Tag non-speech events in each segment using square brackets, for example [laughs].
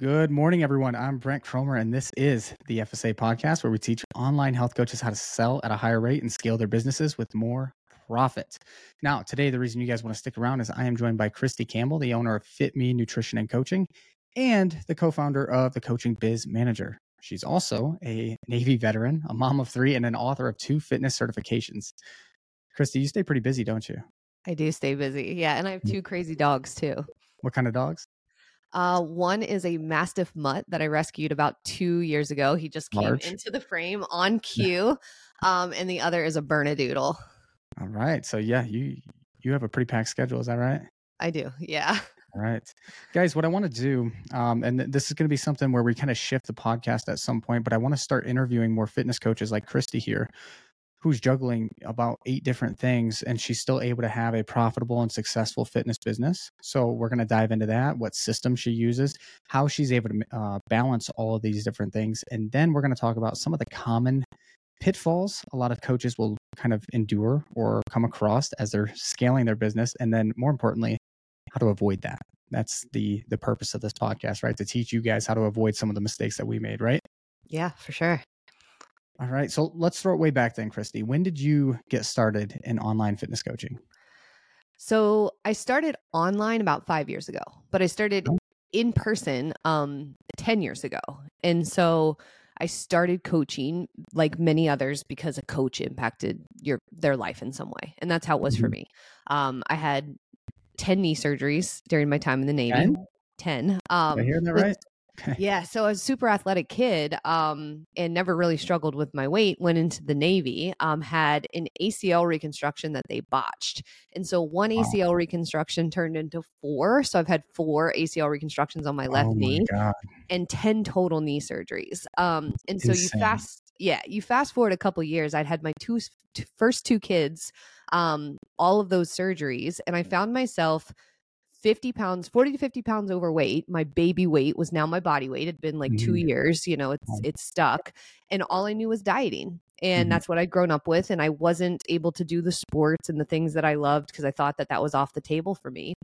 Good morning, everyone. I'm Brent Kromer, and this is the FSA podcast where we teach online health coaches how to sell at a higher rate and scale their businesses with more profit. Now, today, the reason you guys want to stick around is I am joined by Christy Campbell, the owner of Fit Me Nutrition and Coaching, and the co founder of the Coaching Biz Manager. She's also a Navy veteran, a mom of three, and an author of two fitness certifications. Christy, you stay pretty busy, don't you? I do stay busy. Yeah. And I have mm. two crazy dogs too. What kind of dogs? Uh, one is a Mastiff mutt that I rescued about two years ago. He just came Large. into the frame on cue. um, and the other is a Bernedoodle. All right. So yeah, you you have a pretty packed schedule, is that right? I do. Yeah. [laughs] All right. Guys, what I want to do, um, and this is going to be something where we kind of shift the podcast at some point, but I want to start interviewing more fitness coaches like Christy here, who's juggling about eight different things and she's still able to have a profitable and successful fitness business. So we're going to dive into that, what system she uses, how she's able to uh, balance all of these different things. And then we're going to talk about some of the common pitfalls a lot of coaches will kind of endure or come across as they're scaling their business. And then more importantly, how to avoid that. That's the the purpose of this podcast, right? To teach you guys how to avoid some of the mistakes that we made, right? Yeah, for sure. All right. So let's throw it way back then, Christy. When did you get started in online fitness coaching? So I started online about five years ago, but I started Oh. in person um 10 years ago. And so I started coaching like many others because a coach impacted your their life in some way. And that's how it was for Mhm. me. Um I had 10 knee surgeries during my time in the Navy. 10? 10. Um I hear that right? Okay. yeah, so I was a super athletic kid, um, and never really struggled with my weight. Went into the Navy, um, had an ACL reconstruction that they botched, and so one Wow. ACL reconstruction turned into four. So I've had four ACL reconstructions on my left oh knee God. and ten total knee surgeries. Um, and so you fast, yeah, you fast forward a couple years. I'd had my two s- t- first two kids, um, all of those surgeries, and I found myself 50 pounds 40 to 50 pounds overweight. My baby weight was now my body weight. It had been like two Mhm. years you know it's it's stuck. And all i knew was dieting. And Mhm. that's what i'd grown up with and i wasn't able to do the sports and the things that i loved because i thought that that was off the table for me.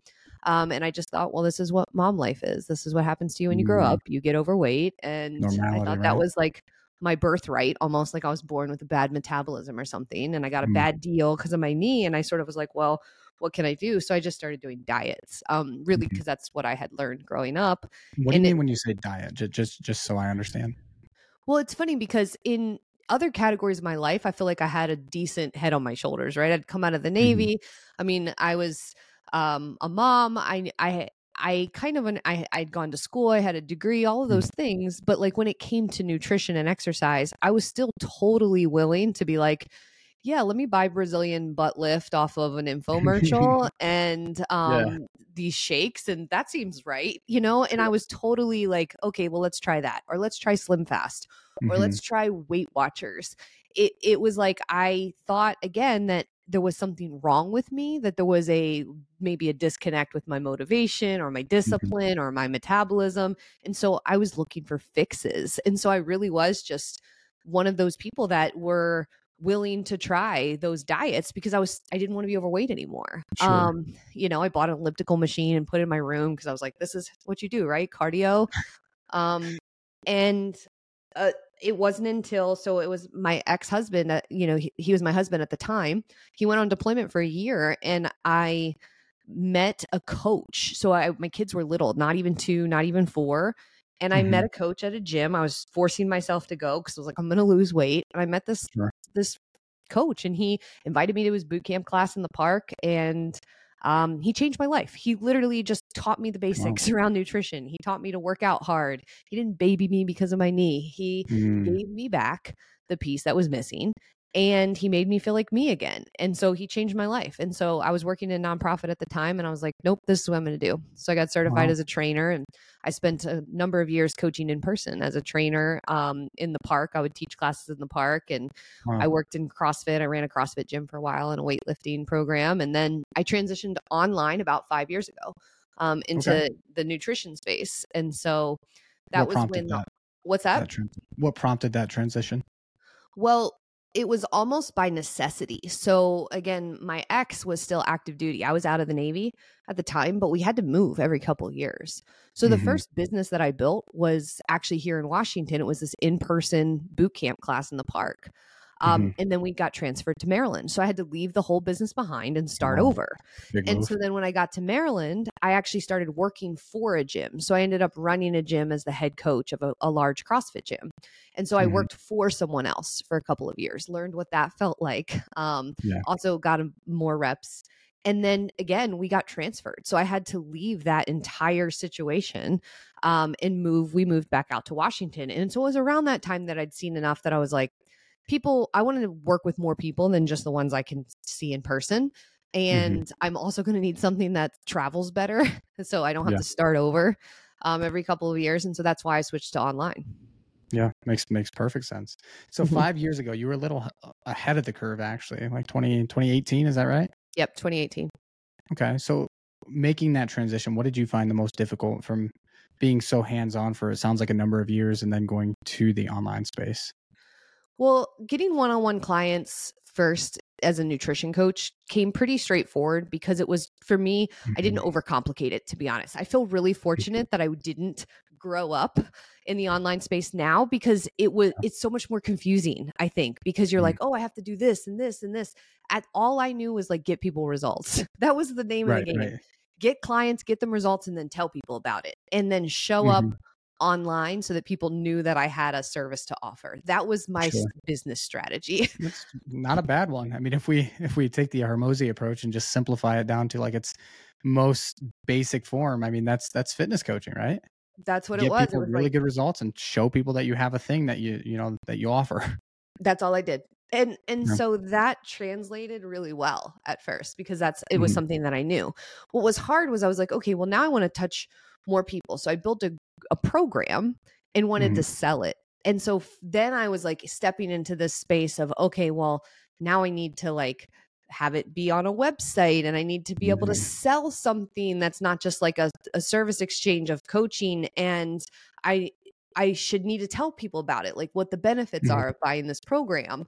Um, and i just thought well this is what mom life is. This is what happens to you when you grow Mhm. up. You get overweight. And i thought that right? was like my birthright almost like i was born with a bad metabolism or something and i got a Mm. bad deal because of my knee and i sort of was like well what can I do? So I just started doing diets, um, really because that's what I had learned growing up. What do you and it- mean when you say diet? Just, just, just so I understand. Well, it's funny because in other categories of my life, I feel like I had a decent head on my shoulders, right? I'd come out of the Navy. I mean, I was um, a mom. I, I, I kind of, an, I, I'd gone to school. I had a degree, all of Mhm. those things. But like when it came to nutrition and exercise, I was still totally willing to be like, yeah, let me buy Brazilian butt lift off of an infomercial [laughs] and um these shakes and that seems right, you know? And I was totally like, okay, well let's try that or let's try Slim Fast or Mhm. let's try Weight Watchers. It it was like I thought again that there was something wrong with me, that there was a maybe a disconnect with my motivation or my discipline or my metabolism. And so I was looking for fixes. And so I really was just one of those people that were willing to try those diets because I was I didn't want to be overweight anymore. Sure. Um, you know, I bought an elliptical machine and put it in my room because I was like, this is what you do, right? Cardio. Um, and uh, it wasn't until so it was my ex-husband uh, you know he, he was my husband at the time he went on deployment for a year and i met a coach so i my kids were little not even two not even four and i Mhm. met a coach at a gym i was forcing myself to go because i was like i'm gonna lose weight and i met this Sure. this coach and he invited me to his boot camp class in the park and um, he changed my life. He literally just taught me the basics [laughs] around nutrition. He taught me to work out hard. He didn't baby me because of my knee. He Mm. gave me back the piece that was missing and he made me feel like me again. And so he changed my life. And so I was working in a nonprofit at the time and I was like, nope, this is what I'm going to do. So I got certified Wow. as a trainer and I spent a number of years coaching in person as a trainer um, in the park. I would teach classes in the park and Wow. I worked in CrossFit. I ran a CrossFit gym for a while and a weightlifting program. And then I transitioned online about five years ago um, into Okay. the nutrition space. And so that What was when, that? what's that? that tran- what prompted that transition? Well, it was almost by necessity. So again, my ex was still active duty. I was out of the Navy at the time, but we had to move every couple of years. So the Mhm. first business that I built was actually here in Washington. It was this in-person boot camp class in the park. Um, And then we got transferred to Maryland. So I had to leave the whole business behind and start Wow. over. And so then when I got to Maryland, I actually started working for a gym. So I ended up running a gym as the head coach of a, a large CrossFit gym. And so I Mhm. worked for someone else for a couple of years, learned what that felt like. Um, Yeah. Also got a- more reps. And then again, we got transferred. So I had to leave that entire situation um, and move. We moved back out to Washington. And so it was around that time that I'd seen enough that I was like, people, I wanted to work with more people than just the ones I can see in person. And I'm also going to need something that travels better. [laughs] So I don't have Yeah. to start over um, every couple of years. And so that's why I switched to online. Yeah, makes makes perfect sense. So Mhm. five years ago, you were a little ahead of the curve, actually, like 20, 2018, Is that right? Yep, 2018. Okay, so making that transition, what did you find the most difficult from being so hands on for it sounds like a number of years, and then going to the online space? Well, getting one on one clients first as a nutrition coach came pretty straightforward because it was for me, I didn't Mhm. overcomplicate it, to be honest. I feel really fortunate that I didn't grow up in the online space now because it was it's so much more confusing i think because you're Mhm. like oh i have to do this and this and this at all i knew was like get people results [laughs] that was the name Right, of the game right. get clients get them results and then tell people about it and then show Mhm. up online so that people knew that i had a service to offer that was my Sure. business strategy [laughs] It's not a bad one. I mean, if we if we take the Hormozi approach and just simplify it down to like its most basic form, I mean, that's that's fitness coaching, right? that's what Get it was it people was really like good results and show people that you have a thing that you you know that you offer. [laughs] that's all I did. And and Yeah. so that translated really well at first because that's it was Mhm. something that I knew. What was hard was I was like, okay, well now I want to touch more people. So I built a a program and wanted to sell it. And so f- then I was like stepping into this space of okay, well, now I need to like have it be on a website and I need to be able to Mhm. sell something that's not just like a, a service exchange of coaching and I I should need to tell people about it, like what the benefits Mhm. are of buying this program.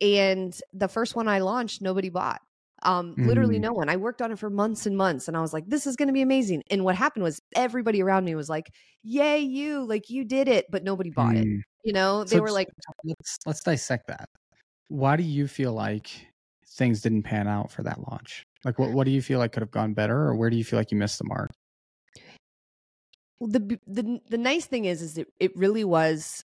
And the first one I launched, nobody bought. Um, literally Mm. no one. I worked on it for months and months and I was like, this is gonna be amazing. And what happened was everybody around me was like, Yay, you, like you did it, but nobody bought it. Mm. You know, they were like, let's let's dissect that. Why do you feel like things didn't pan out for that launch? Like, what what do you feel like could have gone better, or where do you feel like you missed the mark? Well, the the the nice thing is, is it it really was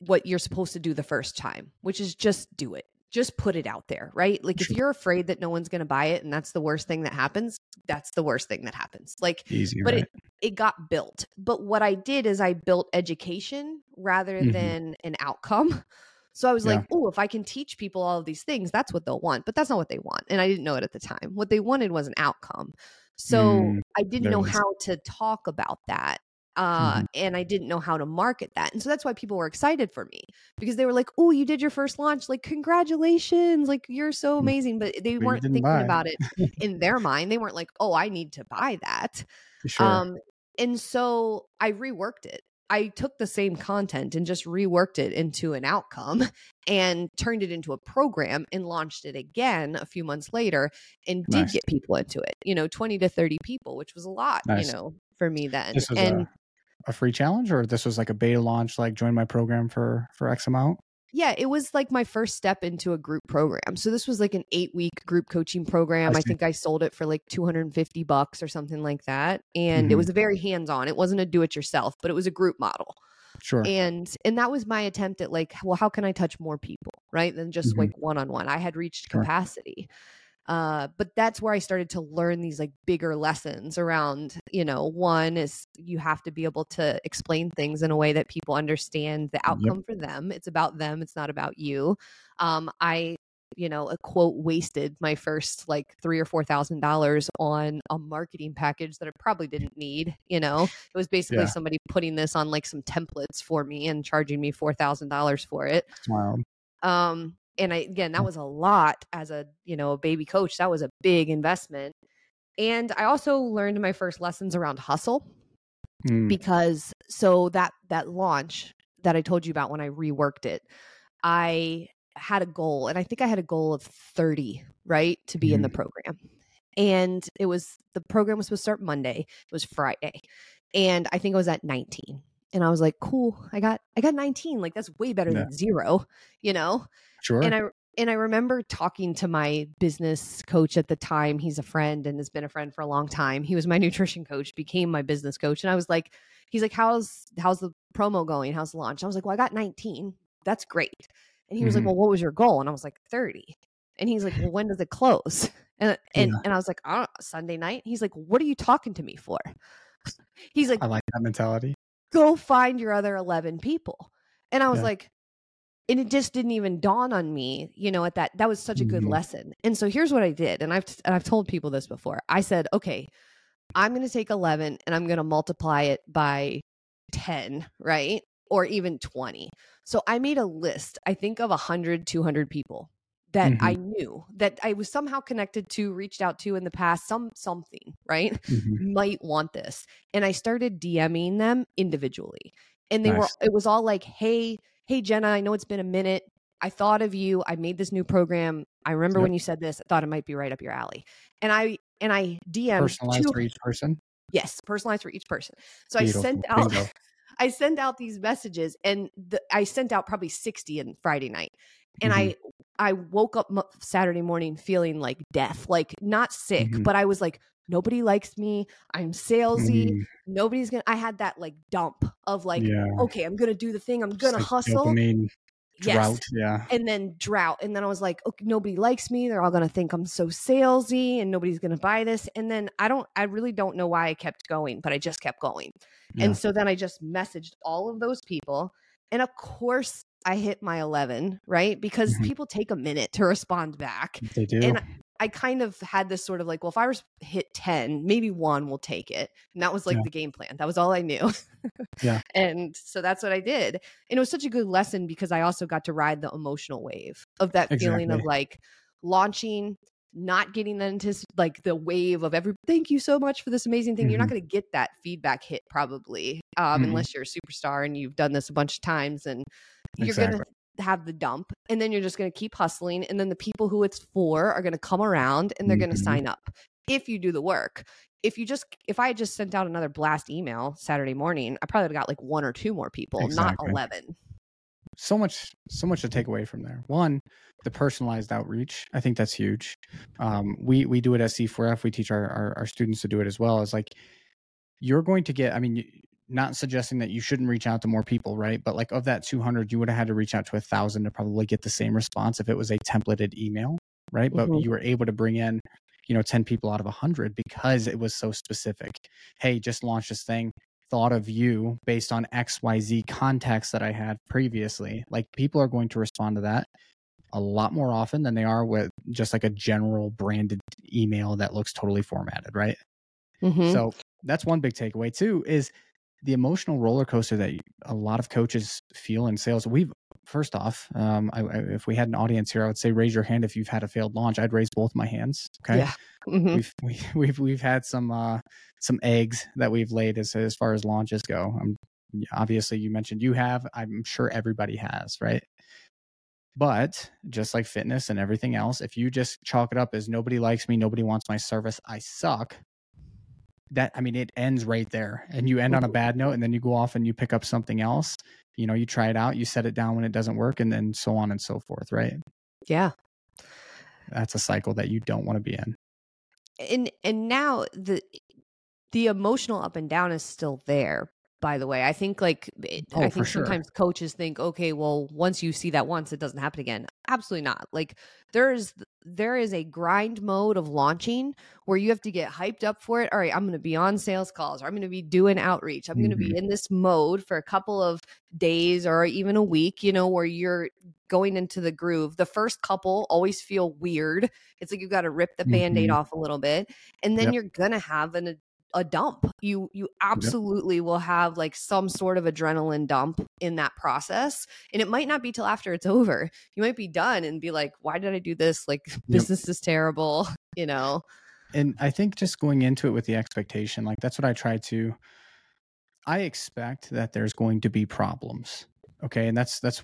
what you're supposed to do the first time, which is just do it, just put it out there, right? Like if you're afraid that no one's going to buy it, and that's the worst thing that happens, that's the worst thing that happens. Like Easy, but right? it it got built. But what I did is I built education rather Mhm. than an outcome. [laughs] So I was Yeah. like, oh, if I can teach people all of these things, that's what they'll want. But that's not what they want. And I didn't know it at the time. What they wanted was an outcome. So Mm, I didn't know how to talk about that. Uh, Mhm. and I didn't know how to market that. And so that's why people were excited for me because they were like, oh, you did your first launch. Like, congratulations. Like, you're so Mm. amazing. But they But weren't thinking buy. about it [laughs] in their mind. They weren't like, oh, I need to buy that. Sure. Um, and so I reworked it. I took the same content and just reworked it into an outcome and turned it into a program and launched it again a few months later and did Nice. get people into it, you know, 20 to 30 people, which was a lot, Nice. you know, for me then. and a, a free challenge, or this was like a beta launch, like join my program for for X amount. yeah, it was like my first step into a group program. So this was like an eight week group coaching program. I I, think I sold it for like 250 bucks or something like that. And it Mhm. was a very hands on. It wasn't a do it yourself, but it was a group model. Sure. and and that was my attempt at like well how can i touch more people right than just Mhm. like one on one i had reached Sure. Uh but that's where i started to learn these like bigger lessons around you know one is you have to be able to explain things in a way that people understand the outcome for them. It's about them it's not about you. Um i you know a quote wasted my first like three or four thousand dollars on a marketing package that i probably didn't need you know? It was basically Yeah. somebody putting this on like some templates for me and charging me four thousand dollars for it. Wild. um and i again that was a lot as a you know a baby coach that was a big investment and i also learned my first lessons around hustle Mm, because so that that launch that I told you about when I reworked it, I had a goal, and I think I had a goal of 30, right, to be in the Mm-hmm. program. And it was the program was supposed to start Monday. It was Friday. And I think I was at 19. And I was like, cool, I got I got 19. Like that's way better Yeah. than zero, you know? Sure. And I and I remember talking to my business coach at the time. He's a friend and has been a friend for a long time. He was my [laughs] nutrition coach, became my business coach. And I was like, he's like, How's how's the promo going? How's the launch? I was like, Well, I got 19. That's great. And he was Mhm. like, Well, what was your goal? And I was like, 30. And he's like, Well, when does it close? [laughs] And and, Yeah. and I was like, I don't Sunday night. He's like, What are you talking to me for? [laughs] He's like, I like that mentality. Go find your other 11 people. And I was Yeah. like, and it just didn't even dawn on me, you know, at that, that was such a good Mhm. lesson. And so here's what I did. And I've, and I've told people this before. I said, okay, I'm going to take 11 and I'm going to multiply it by 10, right? Or even 20. So I made a list, I think of 100, 200 people that Mhm. I knew that I was somehow connected to, reached out to in the past, some something, right? Mhm. might want this. And I started DMing them individually. And they were it was all like, "Hey, hey Jenna, I know it's been a minute. I thought of you. I made this new program. I remember Yep. when you said this. I thought it might be right up your alley." And I and I DM'd Personalized two, for each person. yes, personalized for each person. So I sent out Bingo. [laughs] I sent out these messages and the, I sent out probably 60 on Friday night. And Mhm. I I woke up Saturday morning feeling like death, like not sick, Mhm. but I was like nobody likes me. I'm salesy. Mm, Nobody's going to I had that like dump of like yeah. okay, I'm going to do the thing. I'm going to Just like hustle. Dopamine Yes. drought. Yeah. And then drought. And then I was like, okay, nobody likes me. They're all going to think I'm so salesy and nobody's going to buy this. And then I don't, I really don't know why I kept going, but I just kept going. Yeah. And so then I just messaged all of those people. And of course, I hit my 11, right? Because Mhm. people take a minute to respond back. They do. And I kind of had this sort of like, well, if I was hit 10, maybe one will take it. And that was like Yeah. the game plan. That was all I knew. Yeah. [laughs] And so that's what I did. And it was such a good lesson because I also got to ride the emotional wave of that feeling of like launching, not getting the antici- like the wave of every thank you so much for this amazing thing. You're not Mhm. going to get that feedback hit probably um, Mhm. unless you're a superstar and you've done this a bunch of times and you're going to have the dump and then you're just going to keep hustling and then the people who it's for are going to come around and they're going to sign up if you do the work. If you just if i had just sent out another blast email saturday morning i probably would have got like one or two more people Exactly. not 11 so much so much to take away from there. One the personalized outreach i think that's huge. Um, we we do it at c4f we teach our, our our students to do it as well it's like you're going to get i mean not suggesting that you shouldn't reach out to more people right? But like of that 200 you would have had to reach out to a thousand to probably get the same response if it was a templated email right? But Mhm. you were able to bring in you know 10 people out of a 100 because it was so specific. Hey just launched this thing. Thought of you based on xyz contacts that i had previously. Like people are going to respond to that a lot more often than they are with just like a general branded email that looks totally formatted right? Mhm. so that's one big takeaway. Too is the emotional roller coaster that a lot of coaches feel in sales we've first off um, I, I, if we had an audience here i would say raise your hand if you've had a failed launch i'd raise both my hands okay Yeah. Mhm. we've [laughs] we, we've we've had some uh some eggs that we've laid as as far as launches go. Um, obviously, you mentioned you have. I'm sure everybody has, right? But just like fitness and everything else, if you just chalk it up as nobody likes me, nobody wants my service, I suck. That I mean, it ends right there, and you end on a bad note, and then you go off and you pick up something else. You know, you try it out, you set it down when it doesn't work, and then so on and so forth, right? yeah That's a cycle that you don't want to be in. and and now the the emotional up and down is still there by the way i think like it, Oh, i think sure. sometimes coaches think okay well once you see that once it doesn't happen again absolutely not like there is there is a grind mode of launching where you have to get hyped up for it. All right i'm going to be on sales calls or i'm going to be doing outreach. I'm going to be in this mode for a couple of days or even a week you know where you're going into the groove. The first couple always feel weird. It's like you've got to rip the band-aid Mhm. off a little bit and then Yep. you're gonna have an a dump. You you absolutely will have like some sort of adrenaline dump in that process and it might not be till after it's [laughs] over. You might be done and be like why did i do this? Like [laughs] business is terrible [laughs] you know? And I think just going into it with the expectation, like that's what I try to. I expect that there's going to be problems. Okay, and that's that's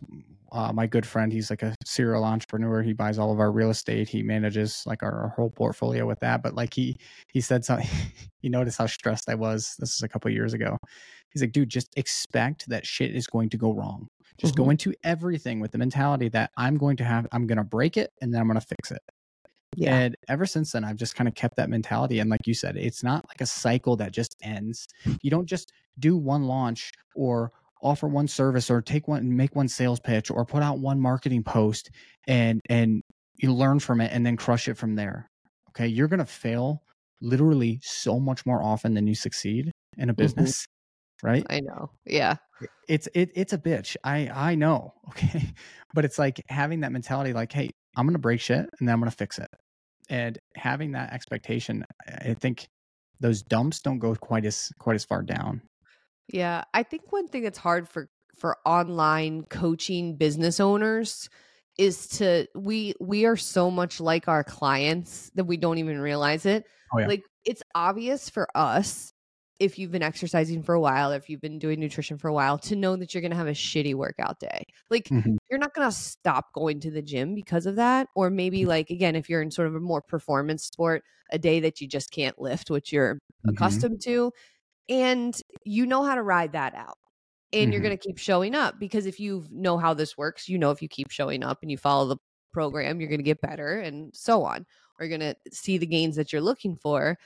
uh, my good friend. He's like a serial entrepreneur. He buys all of our real estate. He manages like our, our whole portfolio with that. But like he he said something. [laughs] he noticed how stressed I was. This is a couple years ago. He's like, dude, just expect that shit is going to go wrong. Just Mhm. go into everything with the mentality that I'm going to have. I'm going to break it and then I'm going to fix it. Yeah. And ever since then, I've just kind of kept that mentality. And like you said, it's not like a cycle that just ends. You don't just do one launch or offer one service or take one make one sales pitch or put out one marketing post and and you learn from it and then crush it from there. Okay. You're gonna fail literally so much more often than you succeed in a mm-hmm. business. Right I know. Yeah. it's it, it's a bitch i i know [laughs] okay but it's like having that mentality like hey i'm gonna break shit and then i'm gonna fix it and having that expectation i think those dumps don't go quite as quite as far down Yeah, I think one thing that's hard for for online coaching business owners is to we we are so much like our clients that we don't even realize it. Oh, yeah. Like it's obvious for us if you've been exercising for a while, if you've been doing nutrition for a while, to know that you're going to have a shitty workout day. Like Mhm. you're not going to stop going to the gym because of that or maybe like again if you're in sort of a more performance sport, a day that you just can't lift which you're Mhm. accustomed to and you know how to ride that out and you're Mhm. going to keep showing up because if you know how this works you know if you keep showing up and you follow the program you're going to get better and so on or you're going to see the gains that you're looking for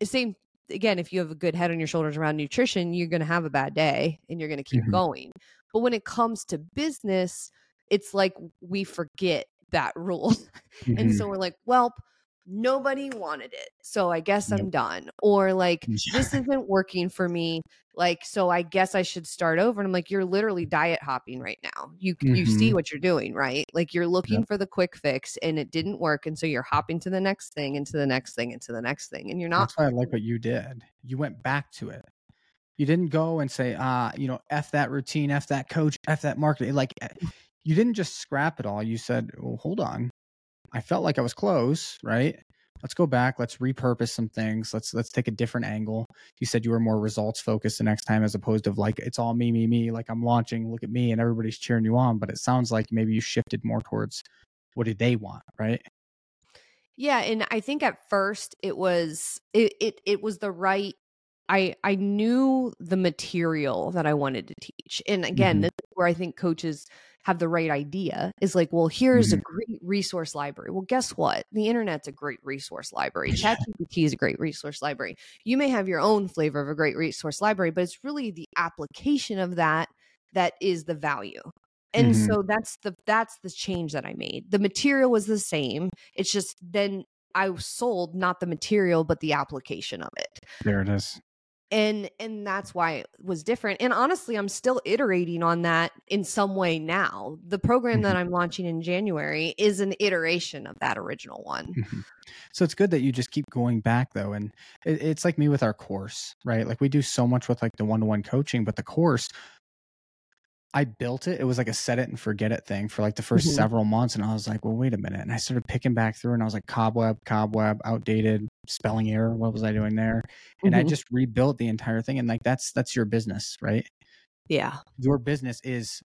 the same again if you have a good head on your shoulders around nutrition you're going to have a bad day and you're going to keep Mhm. going but when it comes to business it's like we forget that rule [laughs] and Mhm. so we're like well nobody wanted it so i guess i'm done or like Yeah. [laughs] this isn't working for me like so i guess i should start over and i'm like you're literally diet hopping right now. You you see Mhm. what you're doing right? Like you're looking for the quick fix and it didn't work and so you're hopping to the next thing and to the next thing and to the next thing and you're not that's why i like what you did. You went back to it. You didn't go and say ah you know f that routine f that coach f that marketing like eh, you didn't just scrap it all. You said well hold on i felt like i was close right let's go back let's repurpose some things let's let's take a different angle you said you were more results focused the next time as opposed to like it's all me me me like i'm launching look at me and everybody's cheering you on but it sounds like maybe you shifted more towards what do they want right Yeah, and I think at first it was it it, it was the right I I knew the material that I wanted to teach. And again, Mhm. this is where I think coaches have the right idea is like, well, here's a Mhm. great resource library. Well, guess what? The internet's a great resource library. ChatGPT is a great resource library. You may have your own flavor of a great resource library, but it's really the application of that that is the value. And Mhm. so that's the that's the change that I made. The material was the same. It's just then I sold not the material but the application of it. there it is And and that's why it was different. And honestly, I'm still iterating on that in some way now. The program that Mhm. I'm launching in January is an iteration of that original one. Mhm. So it's good that you just keep going back though, and it, it's like me with our course, right? Like we do so much with like the one-to-one coaching, but the course, I built it. It was like a set it and forget it thing for like the 1st Mhm. several months, and I was like, well, wait a minute, and I started picking back through, and I was like, cobweb, cobweb, outdated, spelling error. What was I doing there? And I Mhm. just rebuilt the entire thing, and like that's that's your business, right? Yeah. your business is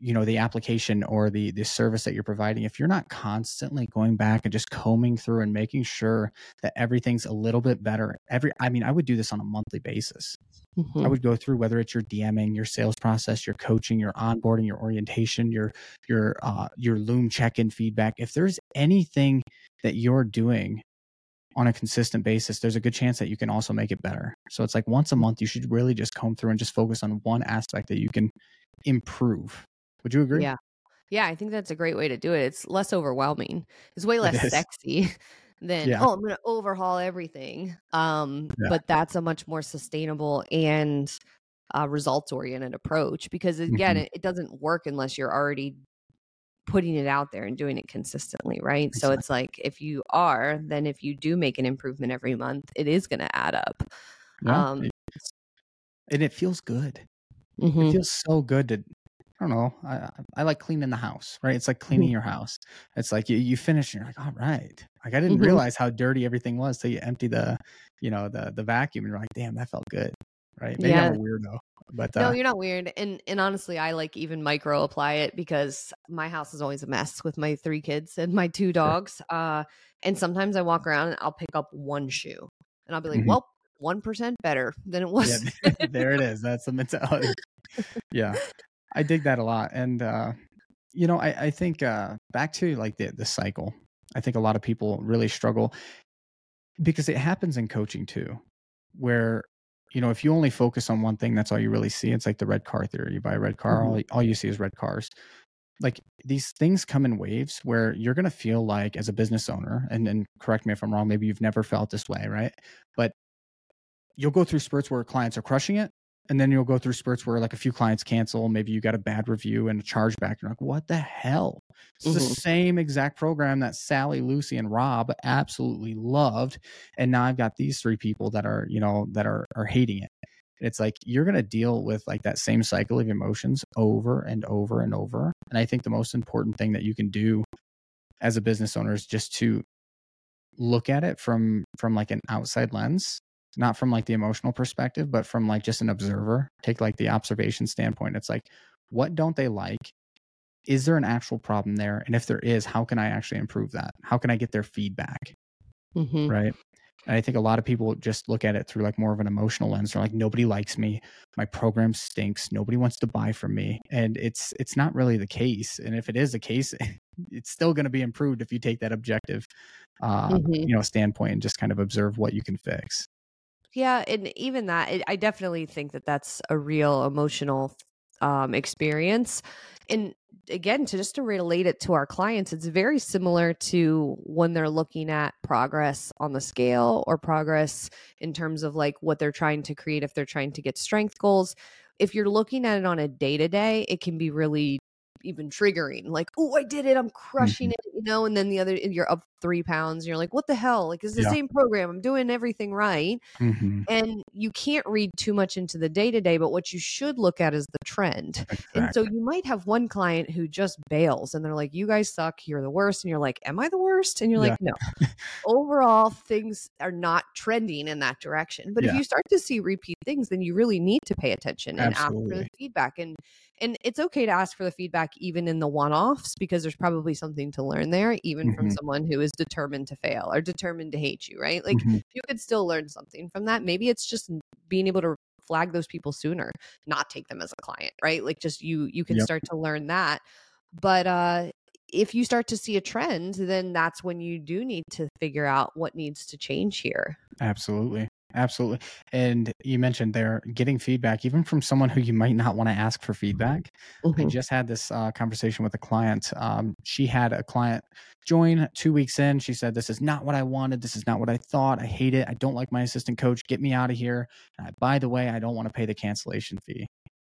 you know the application or the the service that you're providing if you're not constantly going back and just combing through and making sure that everything's a little bit better every i mean i would do this on a monthly basis. I Mhm. would go through whether it's your dming your sales process your coaching your onboarding your orientation your your uh your loom check-in feedback. If there's anything that you're doing on a consistent basis there's a good chance that you can also make it better. So it's like once a month you should really just comb through and just focus on one aspect that you can improve would you agree Yeah. Yeah, I think that's a great way to do it. It's less overwhelming. It's way [laughs] less is. sexy [laughs] than Yeah. oh, I'm going to overhaul everything. Um, Yeah. but that's a much more sustainable and uh, results oriented approach because again, Mhm. it, it doesn't work unless you're already putting it out there and doing it consistently, right? So it's like if you are, then if you do make an improvement every month, it is going to add up. yeah Um, and it feels good mhm. it feels so good to I don't know. I I- like cleaning the house, right? It's like cleaning your house. It's like you, you finish and you're like, all right. Like I didn't Mhm. realize how dirty everything was till you empty the, you know, the the vacuum and you're like, damn, that felt good. Right. Maybe I'm a weirdo. But no, uh, you're not weird. And and honestly, I like even micro apply it because my house is always a mess with my three kids and my two dogs. Uh, and sometimes I walk around and I'll pick up one shoe, and I'll be like, Mhm. well, one percent better than it was. yeah, [laughs] there it is. That's the mentality. [laughs] yeah, I dig that a lot, and uh, you know, I I think uh, back to like the the cycle. I think a lot of people really struggle because it happens in coaching too, where you know if you only focus on one thing, that's all you really see. It's like the red car theory. You buy a red car, Mhm. all, all you see is red cars. Like these things come in waves where you're gonna feel like as a business owner, and and correct me if I'm wrong. Maybe you've never felt this way, right? But you'll go through spurts where clients are crushing it and then you'll go through spurts where like a few clients cancel maybe you got a bad review and a chargeback. You're like what the hell? It's the Mhm. same exact program that sally lucy and rob absolutely loved and now i've got these three people that are you know that are are hating it. It's like you're going to deal with like that same cycle of emotions over and over and over and i think the most important thing that you can do as a business owner is just to look at it from from like an outside lens not from like the emotional perspective but from like just an observer take like the observation standpoint it's like what don't they like? Is there an actual problem there? And if there is how can i actually improve that? How can i get their feedback? Mhm. right? And i think a lot of people just look at it through like more of an emotional lens. They're like nobody likes me. My program stinks. Nobody wants to buy from me. And it's it's not really the case. And if it is the case [laughs] it's still going to be improved if you take that objective uh Mhm. you know standpoint and just kind of observe what you can fix Yeah, and even that, it, I definitely think that that's a real emotional um, experience. And again, to just to relate it to our clients, it's very similar to when they're looking at progress on the scale or progress in terms of like what they're trying to create if they're trying to get strength goals. If you're looking at it on a day to day, it can be really even triggering like oh i did it i'm crushing it you know and then the other you're up three pounds and you're like what the hell? Like it's the Yeah. same program i'm doing everything right Mhm. and you can't read too much into the day to day but what you should look at is the trend and so you might have one client who just bails and they're like you guys suck you're the worst and you're like am i the worst? and you're Yeah. like no. [laughs] Overall things are not trending in that direction but if you start to see repeat things then you really need to pay attention and ask for the feedback and and it's okay to ask for the feedback even in the one-offs because there's probably something to learn there even from Mhm. someone who is determined to fail or determined to hate you right like Mhm. you could still learn something from that. Maybe it's just being able to flag those people sooner, not take them as a client, right? Like just you you can Yep. start to learn that. But uh if you start to see a trend, then that's when you do need to figure out what needs to change here. Absolutely. Absolutely. And you mentioned there getting feedback, even from someone who you might not want to ask for feedback. I Mhm. just had this uh, conversation with a client. Um, she had a client join two weeks in. She said, This is not what I wanted. This is not what I thought. I hate it. I don't like my assistant coach. Get me out of here. I, by the way, I don't want to pay the cancellation fee.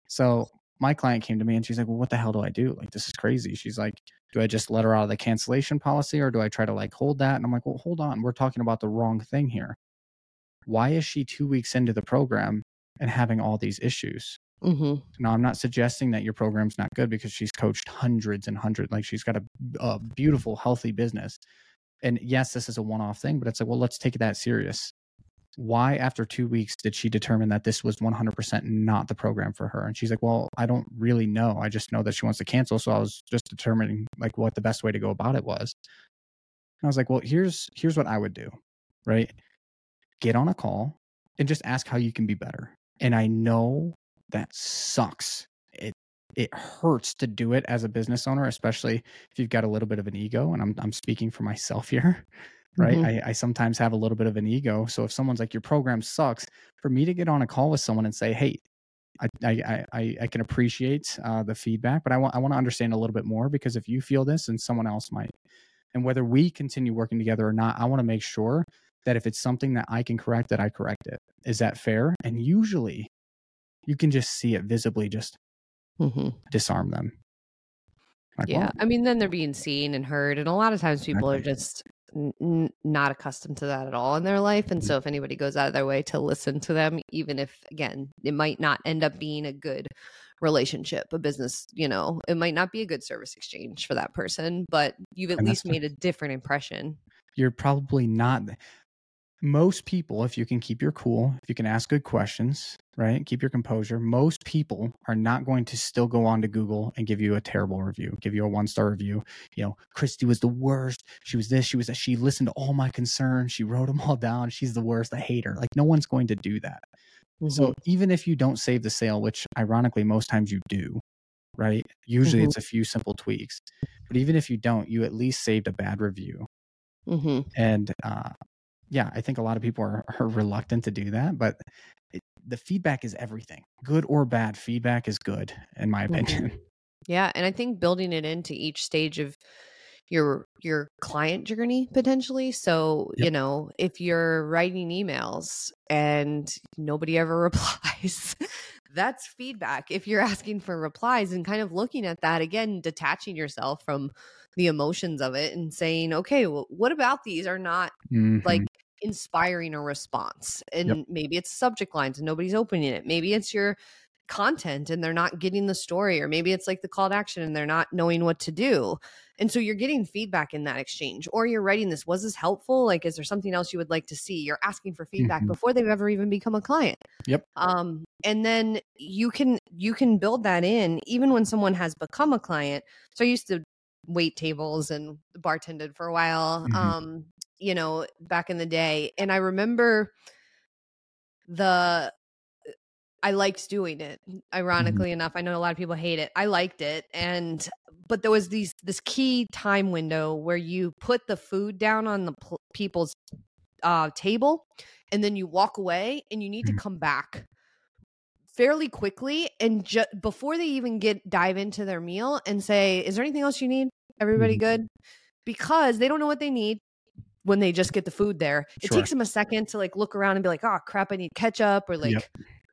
So my client came to me and she's like, Well, what the hell do I do? Like, this is crazy. She's like, Do I just let her out of the cancellation policy or do I try to like hold that? And I'm like, Well, hold on. We're talking about the wrong thing here. Why is she two weeks into the program and having all these issues? Mhm. Now, I'm not suggesting that your program's not good because she's coached hundreds and hundreds. Like she's got a, a beautiful, healthy business. And yes, this is a one off thing, but it's like, well, let's take that serious. Why, after two weeks, did she determine that this was 100% not the program for her? And she's like, well, I don't really know. I just know that she wants to cancel. So I was just determining like what the best way to go about it was. And I was like, well, here's here's what I would do, right? Get on a call and just ask how you can be better. And I know that sucks. It it hurts to do it as a business owner, especially if you've got a little bit of an ego. And I'm I'm speaking for myself [laughs] here, right? Mhm. I, I sometimes have a little bit of an ego. So if someone's like, your program sucks, for me to get on a call with someone and say, hey, I I I, I can appreciate uh, the feedback, but I want I want to understand a little bit more because if you feel this, and someone else might, and whether we continue working together or not, I want to make sure that if it's something that I can correct, that I correct it. Is that fair? And usually, you can just see it visibly, just Mhm. disarm them. Like, Yeah. well, I mean, then they're being seen and heard. And a lot of times people are just n- not accustomed to that at all in their life. And Mhm. so if anybody goes out of their way to listen to them, even if, again, it might not end up being a good relationship, a business, you know, it might not be a good service exchange for that person, but you've at And least made a different impression. you're probably not most people, if you can keep your cool, if you can ask good questions, right, keep your composure, most people are not going to still go on to Google and give you a terrible review, give you a one star review. You know, Christy was the worst. She was this, she was that. She listened to all my concerns. She wrote them all down. She's the worst. I hate her. Like, no one's going to do that. Mm-hmm. So even if you don't save the sale, which ironically most times you do, right? Usually mm-hmm. it's a few simple tweaks. But even if you don't, you at least saved a bad review. Mm-hmm. And uh, yeah, I think a lot of people are, are reluctant to do that, but it, the feedback is everything. Good or bad, feedback is good, in my mm-hmm. opinion. [laughs] Yeah, and I think building it into each stage of your your client journey potentially so yep. you know if you're writing emails and nobody ever [laughs] replies that's feedback if you're [laughs] asking for replies and kind of looking at that again detaching yourself from the emotions of it and saying okay well, what about these are not mm-hmm. like inspiring a response and yep. maybe it's subject lines and nobody's opening it maybe it's your content and they're not getting the story or maybe it's like the call to action and they're not knowing what to do and so you're getting feedback in that exchange or you're writing this was this helpful? Like is there something else you would like to see? You're asking for feedback mm-hmm. before they've ever even become a client. Yep. Um and then you can you can build that in even when someone has become a client. So i used to wait tables and bartended for a while mm-hmm. um you know back in the day and i remember the I liked doing it. Mm-hmm. Ironically mm-hmm. enough, I know a lot of people hate it. I liked it, and but there was these this key time window where you put the food down on the pl- people's uh, table, and then you walk away, and you need mm-hmm. to come back fairly quickly and just before they even get dive into their meal and say, "Is there anything else you need? Everybody mm-hmm. good?" Because they don't know what they need when they just get the food there. It sure. takes them a second to like look around and be like, "Oh crap, I need ketchup," or like. Yep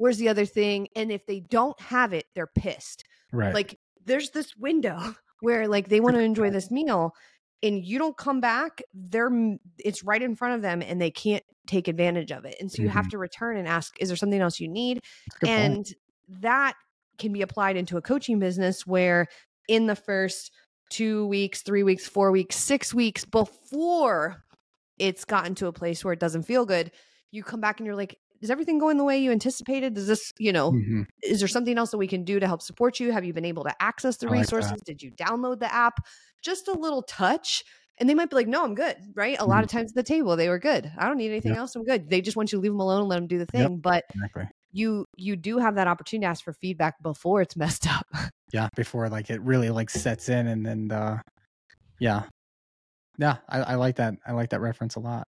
where's the other thing? And if they don't have it they're pissed. Right. Like there's this window [laughs] where like they want to enjoy this meal and you don't come back they're it's right in front of them and they can't take advantage of it. And so you mm-hmm. have to return and ask is there something else you need? And point. that can be applied into a coaching business where in the first two weeks three weeks four weeks six weeks before it's gotten to a place where it doesn't feel good you come back and you're like is everything going the way you anticipated? Does this, you know, mm-hmm. is there something else that we can do to help support you? Have you been able to access the resources? Did you download the app? Just a little touch. And they might be like, no, I'm good. Right. A mm-hmm. lot of times at the table, they were good. I don't need anything yep. else. I'm good. They just want you to leave them alone and let them do the thing. Yep. But exactly. you you do have that opportunity to ask for feedback before it's [laughs] messed up. yeah. Before like it really like sets in and then uh yeah. Yeah, I, I, like that. I like that reference a lot.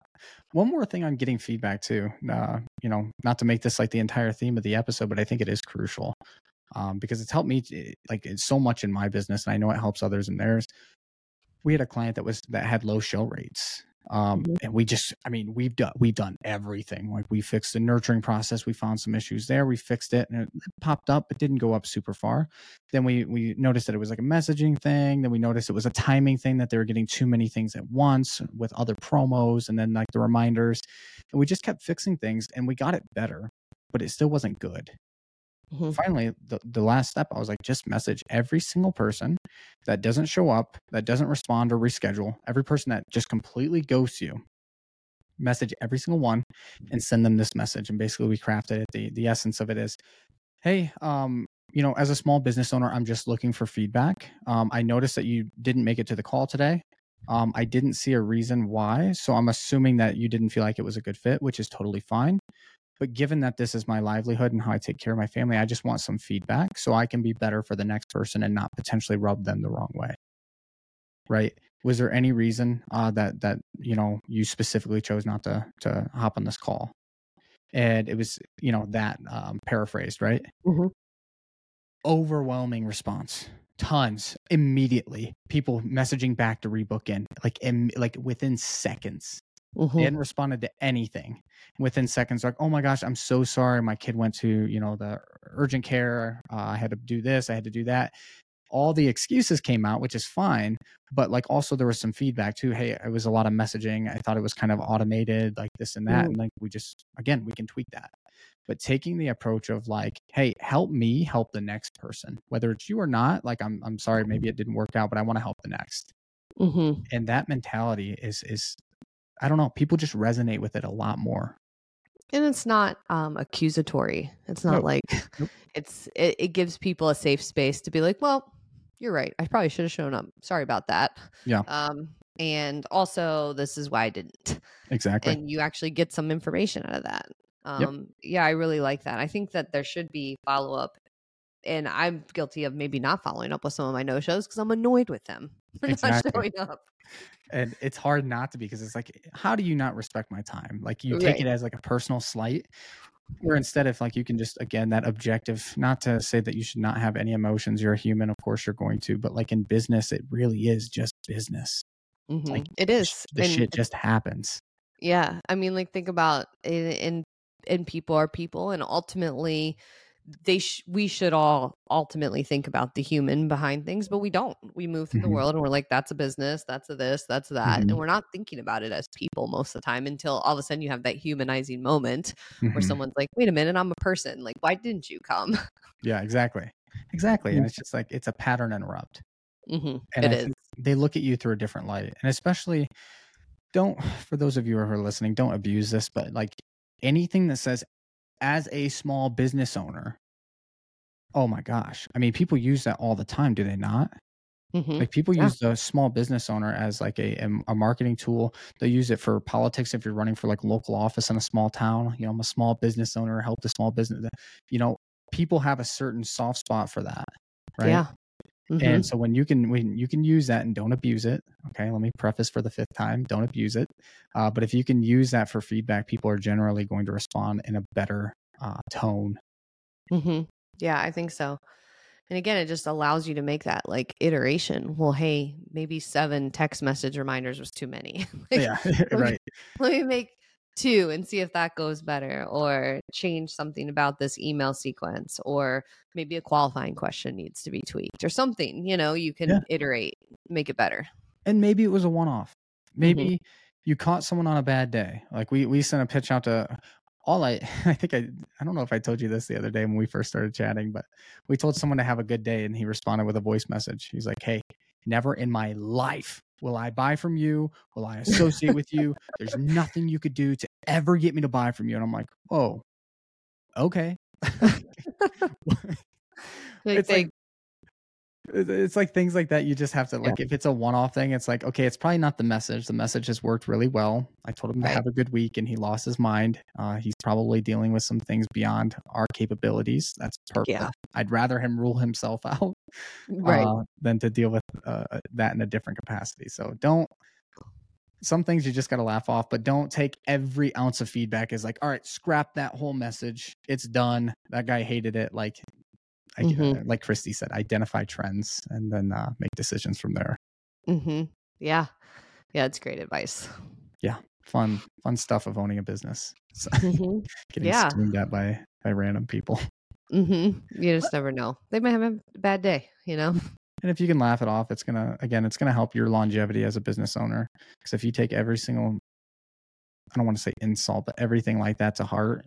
One more thing on getting feedback too. Uh, you know, not to make this like the entire theme of the episode, but I think it is crucial um, because it's helped me to, like it's so much in my business, and I know it helps others in theirs. We had a client that was that had low show rates, um, mm-hmm. and we just i mean we've done we've done everything. Like we fixed the nurturing process we found some issues there we fixed it and it popped up but didn't go up super far. Then we we noticed that it was like a messaging thing then we noticed it was a timing thing that they were getting too many things at once with other promos and then like the reminders and we just kept fixing things and we got it better but it still wasn't good Mm-hmm. Finally, the, the last step, I was like, just message every single person that doesn't show up, that doesn't respond or reschedule, every person that just completely ghosts you. Message every single one and send them this message. And basically, we crafted it. The the essence of it is, hey, um, you know, as a small business owner, I'm just looking for feedback. Um, I noticed that you didn't make it to the call today. Um, I didn't see a reason why, so I'm assuming that you didn't feel like it was a good fit, which is totally fine. But given that this is my livelihood and how I take care of my family, I just want some feedback so I can be better for the next person and not potentially rub them the wrong way. Right? Was there any reason uh, that that you know you specifically chose not to to hop on this call? And it was you know that um, paraphrased, right? Mm-hmm. Overwhelming response tons immediately people messaging back to rebook in like Im- like within seconds Mm-hmm. They hadn't responded to anything. Within seconds, like, oh my gosh, I'm so sorry. My kid went to, you know, the urgent care. Uh, I had to do this. I had to do that. All the excuses came out, which is fine. But like, also there was some feedback too. Hey, it was a lot of messaging. I thought it was kind of automated, like this and that. Mm-hmm. And like, we just, again, we can tweak that. But taking the approach of like, hey, help me help the next person, whether it's you or not. Like, I'm, I'm sorry, maybe it didn't work out, but I want to help the next. Mm-hmm. And that mentality is is I don't know, people just resonate with it a lot more. And it's not um accusatory. It's not Nope. like [laughs] Nope. [laughs] it's it, it gives people a safe space to be like, well, you're right. I probably should have shown up. Sorry about that. Yeah. Um and also this is why I didn't. Exactly. and you actually get some information out of that. Yep. Um, Yeah, I really like that. I think that there should be follow up, and I'm guilty of maybe not following up with some of my no shows because I'm annoyed with them [laughs] for Exactly. not showing up. and it's hard not to be because it's like how do you not respect my time like you take Right. it as like a personal slight where instead of like you can just again that objective not to say that you should not have any emotions you're a human of course you're going to but like in business it really is just business Mhm. Like, it The the and shit just happens yeah, I mean, like think about in in, in people are people, and ultimately. They sh- we should all ultimately think about the human behind things, but we don't. We move through Mhm. the world and we're like, "That's a business, that's a this, that's that," and Mhm. we're not thinking about it as people most of the time until all of a sudden you have that humanizing moment where Mhm. someone's like, wait a minute, I'm a person. Like, why didn't you come? yeah exactly exactly and it's just like it's a pattern interrupt hmm and It I is. they look at you through a different light and especially don't [sighs] for those of you who are listening don't abuse this but like anything that says as a small business owner oh my gosh i mean people use that all the time do they not Mhm. like people Yeah. use the small business owner as like a, a a marketing tool they use it for politics if you're running for like local office in a small town you know i'm a small business owner help the small business you know people have a certain soft spot for that right Yeah. Mhm. and so when you can when you can use that and don't abuse it, okay, let me preface for the fifth time, don't abuse it. Uh, but if you can use that for feedback, people are generally going to respond in a better uh, tone. Mhm. Yeah, I think so. And again, it just allows you to make that like iteration. Well, hey, maybe seven text message reminders was too many. [laughs] Like, Yeah, [laughs] right. Let me make two and see if that goes better, or change something about this email sequence, or maybe a qualifying question needs to be tweaked, or something. You know, you can Yeah. iterate, make it better. And maybe it was a one-off. Mm-hmm. Maybe you caught someone on a bad day. Like we we sent a pitch out to all I [laughs] I think I I don't know if I told you this the other day when we first started chatting, but we told someone to have a good day and he responded with a voice message. He's like, "Hey, never in my life will I buy from you. Will I [laughs] associate with you? There's nothing you could do to ever get me to buy from you." And I'm like, "Whoa, okay." [laughs] [laughs] Like it's they, like it's like things like that you just have to Yeah. like if it's a one-off thing it's like okay it's probably not the message. The message has worked really well. I told him to have a good week and he lost his mind. Uh, he's probably dealing with some things beyond our capabilities. That's perfect. Yeah. i'd rather him rule himself [laughs] out right. uh, than to deal with uh, that in a different capacity. So don't some things you just got to laugh off but don't take every ounce of feedback as like all right scrap that whole message. It's done. That guy hated it. Like I, Mhm. uh, like christy said identify trends and then uh, make decisions from there Mm-hmm. Yeah. Yeah, it's great advice. Yeah. Fun fun stuff of owning a business so, hmm [laughs] getting Yeah. screamed at by by random people hmm You just never know. They might have a bad day, you know? [laughs] and if you can laugh it off it's gonna again it's gonna help your longevity as a business owner because if you take every single i don't want to say insult but everything like that to heart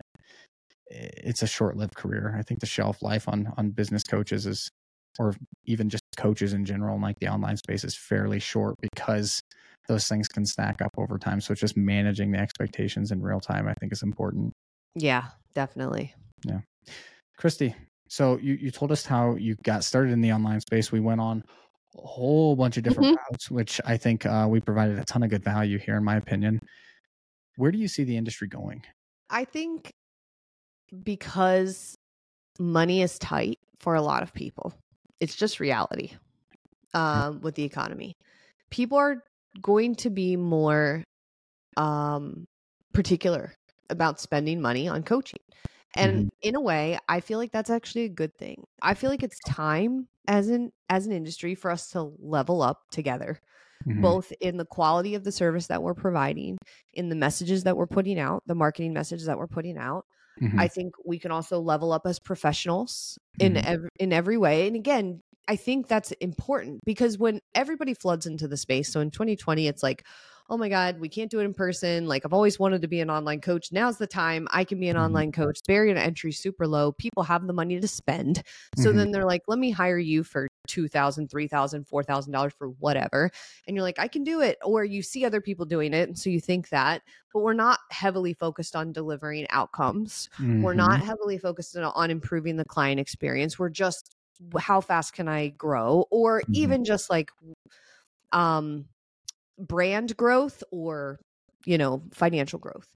it's a short-lived career i think the shelf life on on business coaches is or even just coaches in general like the online space is fairly short because those things can stack up over time so it's just managing the expectations in real time i think is important Yeah, definitely. Yeah, Christy, so you, you told us how you got started in the online space. We went on a whole bunch of different Mhm. routes, which I think uh, we provided a ton of good value here, in my opinion. Where do you see the industry going? I think because money is tight for a lot of people, it's just reality um, with the economy. People are going to be more um, particular about spending money on coaching. And in a way, I feel like that's actually a good thing. I feel like it's time as an as an industry for us to level up together Mhm. both in the quality of the service that we're providing, in the messages that we're putting out, the marketing messages that we're putting out. Mhm. I think we can also level up as professionals in Mhm. ev- in every way. And again, I think that's important because when everybody floods into the space, so in 2020, it's like, oh my God, we can't do it in person. Like I've always wanted to be an online coach. Now's the time I can be an Mhm. online coach. Barrier to entry super low. People have the money to spend. So Mhm. then they're like, let me hire you for two thousand, three thousand, four thousand dollars $3,000, $4,000 for whatever. And you're like, I can do it. Or you see other people doing it. And so you think that, but we're not heavily focused on delivering outcomes. We're Mhm. not heavily focused on, improving the client experience. We're just how fast can I grow? Or Mhm. even just like um brand growth or you know financial growth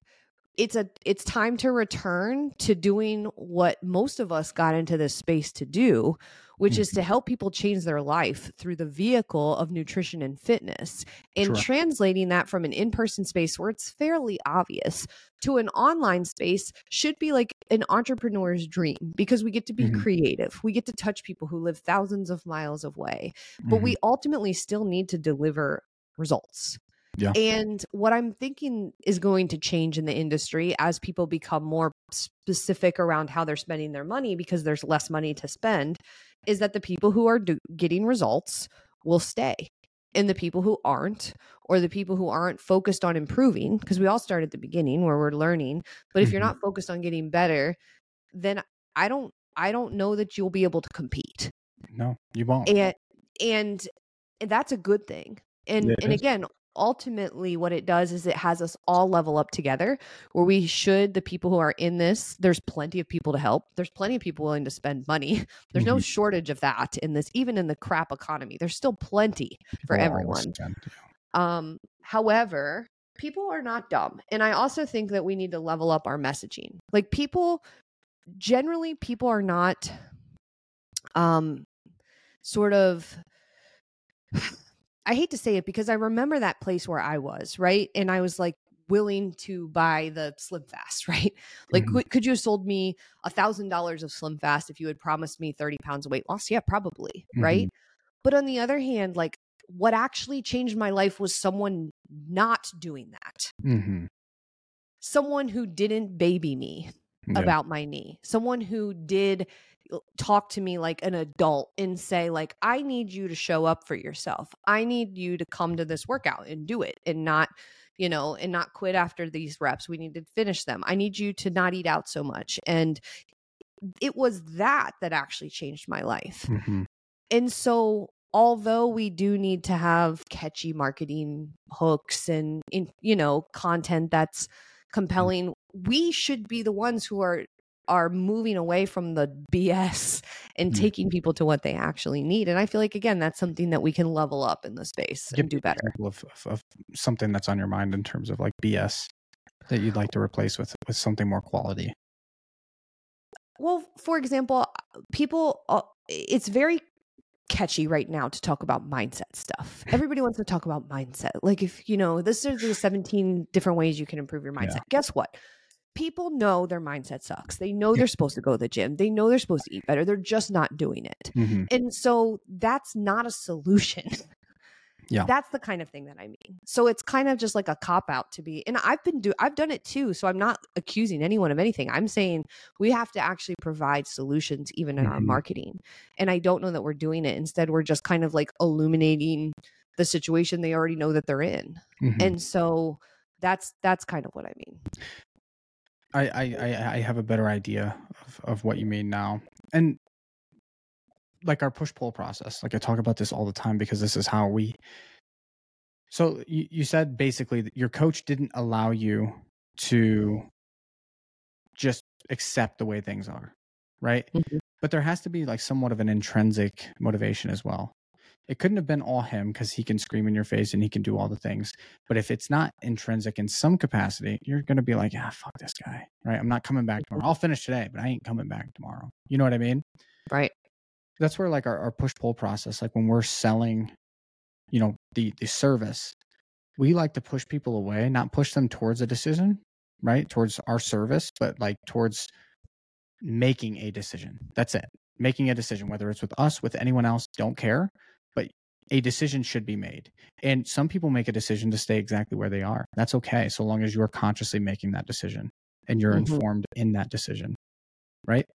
it's a it's time to return to doing what most of us got into this space to do which is to help people change their life through the vehicle of nutrition and fitness and Sure. translating that from an in-person space where it's fairly obvious to an online space should be like an entrepreneur's dream because we get to be Mhm. creative we get to touch people who live thousands of miles away but Mhm. we ultimately still need to deliver results. Yeah. And what I'm thinking is going to change in the industry as people become more specific around how they're spending their money because there's less money to spend is that the people who are do- getting results will stay. And the people who aren't, or the people who aren't focused on improving, because we all start at the beginning where we're learning. But if you're Mhm. not focused on getting better, then I don't I don't know that you'll be able to compete no, you won't. and and that's a good thing and It and again ultimately what it does is it has us all level up together where we should the people who are in this there's plenty of people to help there's plenty of people willing to spend money [laughs] there's no Mhm. shortage of that in this even in the crap economy there's still plenty for everyone um, however, people are not dumb. And I also think that we need to level up our messaging. Like people generally people are not um sort of I hate to say it because I remember that place where I was, right? And I was like willing to buy the Slim Fast, [laughs] right? Like, Mhm. could, could you have sold me a thousand dollars of Slim Fast if you had promised me 30 pounds of weight loss? Yeah, probably, right? But on the other hand, like what actually changed my life was someone not doing that. Mhm. Someone who didn't baby me Yeah. about my knee. Someone who did talk to me like an adult and say like I need you to show up for yourself. I need you to come to this workout and do it and not you know and not quit after these reps. We need to finish them. I need you to not eat out so much and it was that that actually changed my life. Mhm. And so although we do need to have catchy marketing hooks and in, you know content that's compelling, we should be the ones who are are moving away from the BS and Mm. taking people to what they actually need. And I feel like again that's something that we can level up in the space and do better. Of, of, of something that's on your mind in terms of like BS that you'd like to replace with with something more quality. Well, for example, people uh, it's very catchy right now to talk about mindset stuff. [laughs] Everybody wants to talk about mindset. Like if, you know, this is the [sighs] 17 different ways you can improve your mindset. Guess what? People know their mindset sucks. They know they're supposed to go to the gym. They know they're supposed to eat better. They're just not doing it. Mhm. And so that's not a solution. [laughs] Yeah. That's the kind of thing that I mean. So it's kind of just like a cop out to be and I've been do I've done it too. So I'm not accusing anyone of anything. I'm saying we have to actually provide solutions even in our Mhm. marketing. And I don't know that we're doing it. Instead, we're just kind of like illuminating the situation they already know that they're in. Mhm. And so that's that's kind of what I mean. I, I, I have a better idea of, of what you mean now. And like our push pull process, like I talk about this all the time because this is how we. So you, you said basically that your coach didn't allow you to just accept the way things are, right? Mhm. But there has to be like somewhat of an intrinsic motivation as well. It couldn't have been all him because he can scream in your face and he can do all the things. But if it's not intrinsic in some capacity, you're going to be like, ah, fuck this guy, right? I'm not coming back tomorrow. I'll finish today, but I ain't coming back tomorrow. You know what I mean? Right. That's where like our, our push pull process, like when we're selling, you know, the the service, we like to push people away, not push them towards a decision, right? Towards our service, but like towards making a decision. That's it. Making a decision, whether it's with us, with anyone else, don't care. A decision should be made. And some people make a decision to stay exactly where they are. That's okay, so long as you're consciously making that decision and you're Mhm. informed in that decision. Right?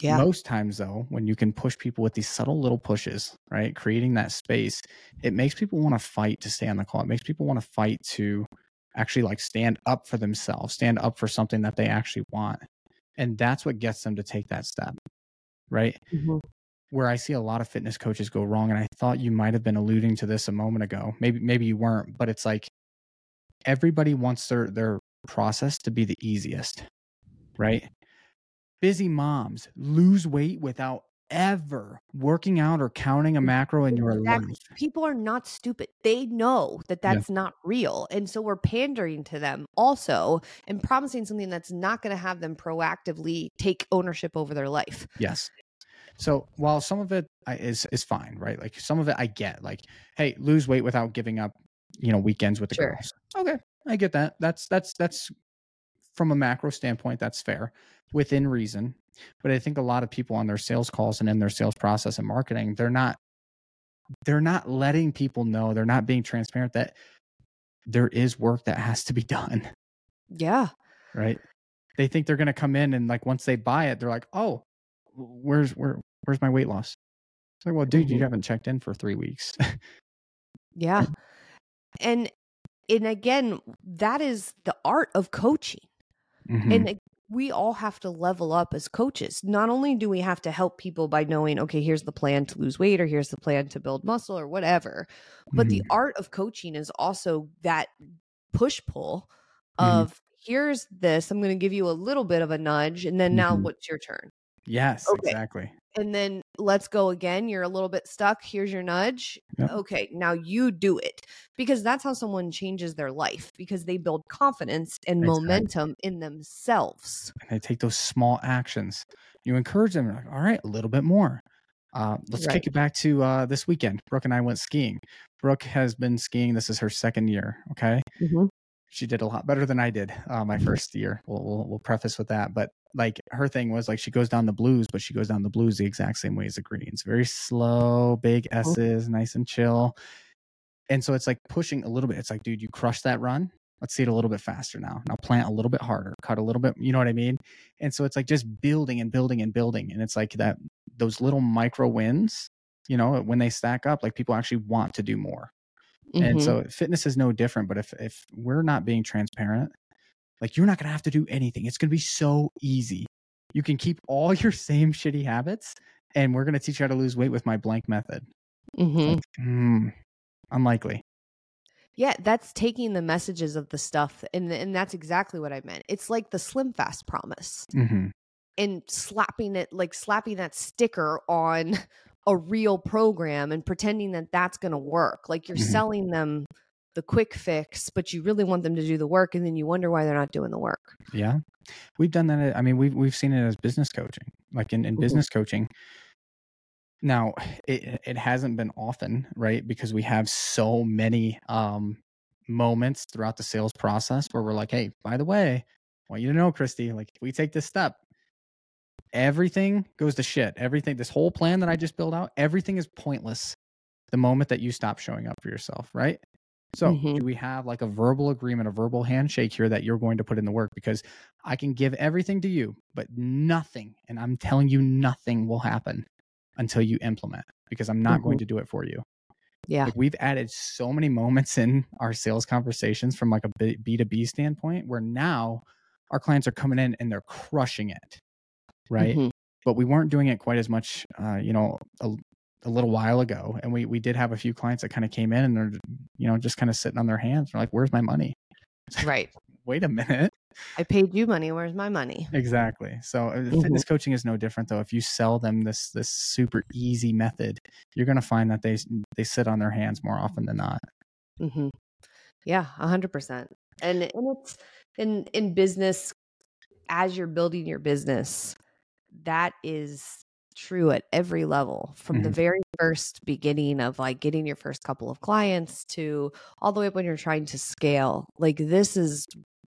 Yeah. Most times, though, when you can push people with these subtle little pushes, right, creating that space, it makes people want to fight to stay on the call. It makes people want to fight to actually like stand up for themselves, stand up for something that they actually want. And that's what gets them to take that step, right? Mm-hmm. Where I see a lot of fitness coaches go wrong, and I thought you might have been alluding to this a moment ago. Maybe maybe you weren't, but it's like everybody wants their their process to be the easiest, right? Busy moms lose weight without ever working out or counting a macro in your Exactly. life. People are not stupid. They know that Yeah. that's not real. And so we're pandering to them also and promising something that's not going to have them proactively take ownership over their life. Yes. So while some of it is is fine, right? Like some of it I get, like, hey, lose weight without giving up, you know, weekends with the Sure. girls. Okay, I get that. That's that's that's from a macro standpoint, that's fair within reason. But I think a lot of people on their sales calls and in their sales process and marketing, they're not they're not letting people know, they're not being transparent that there is work that has to be done, Yeah. right? They think they're going to come in and like once they buy it, they're like, "Oh, where's where where's my weight loss?" It's like, "Well, dude, you Mhm. haven't checked in for 3 weeks." Yeah. And and again, that is the art of coaching. Mhm. And we all have to level up as coaches. Not only do we have to help people by knowing, okay, here's the plan to lose weight or here's the plan to build muscle or whatever, but the Mhm. art of coaching is also that push pull Mhm. of here's this, I'm going to give you a little bit of a nudge and then now Mhm. what's your turn? Yes, Okay. exactly. And then let's go again. You're a little bit stuck. Here's your nudge. Yep. Okay, now you do it. Because that's how someone changes their life because they build confidence and Exactly. momentum in themselves. And they take those small actions. You encourage them, like, all right, a little bit more. Uh, let's Right. kick it back to uh, this weekend. Brooke and I went skiing. Brooke has been skiing. This is her second year. Okay. She did a lot better than I did uh, my first year. We'll, we'll, we'll preface with that. But like her thing was like she goes down the blues, but she goes down the blues the exact same way as the greens. Very slow, big S's, nice and chill. And so it's like pushing a little bit. It's like, dude, you crushed that run. Let's see it a little bit faster now. Now plant a little bit harder, cut a little bit. You know what I mean? And so it's like just building and building and building. And it's like that those little micro wins, you know, when they stack up, like people actually want to do more. And Mhm. so fitness is no different. But if if we're not being transparent, like you're not gonna have to do anything. It's gonna be so easy. You can keep all [laughs] your same shitty habits, and we're gonna teach you how to lose weight with my blank method. Mm-hmm. Hmm, unlikely. Yeah, that's taking the messages of the stuff and and that's exactly what I meant. It's like the slim fast promise hmm and slapping it like slapping that sticker on [laughs] a real program and pretending that that's going to work. Like you're Mhm. selling them the quick fix, but you really want them to do the work and then you wonder why they're not doing the work. Yeah, we've done that. I mean, we've we've seen it as business coaching, like in, in Mhm. business coaching. Now, it it hasn't been often, right? Because we have so many um, moments throughout the sales process where we're like, "Hey, by the way, I want you to know, Christy, like if we take this step, everything goes to shit. Everything, this whole plan that I just built out, everything is pointless the moment that you stop showing up for yourself, right? So, Mhm. do we have like a verbal agreement, a verbal handshake here that you're going to put in the work? Because I can give everything to you, but nothing, and I'm telling you, nothing will happen until you implement because I'm not going Mhm. to do it for you. Yeah. Like we've added so many moments in our sales conversations from like a B2B standpoint where now our clients are coming in and they're crushing it. Right. Mhm. But we weren't doing it quite as much, uh, you know, a, a little while ago. And we, we did have a few clients that kind of came in and they're, you know, just kind of sitting on their hands. They're like, where's my money? [laughs] Right. Wait a minute. I paid you money. Where's my money? Exactly. So uh, Mhm. fitness coaching is no different though. If you sell them this this super easy method, you're going to find that they they sit on their hands more often than not. Mm-hmm. Yeah, a hundred percent. And and it's in in business as you're building your business, that is true at every level from the Mhm. very first beginning of like getting your first couple of clients to all the way up when you're trying to scale. Like this is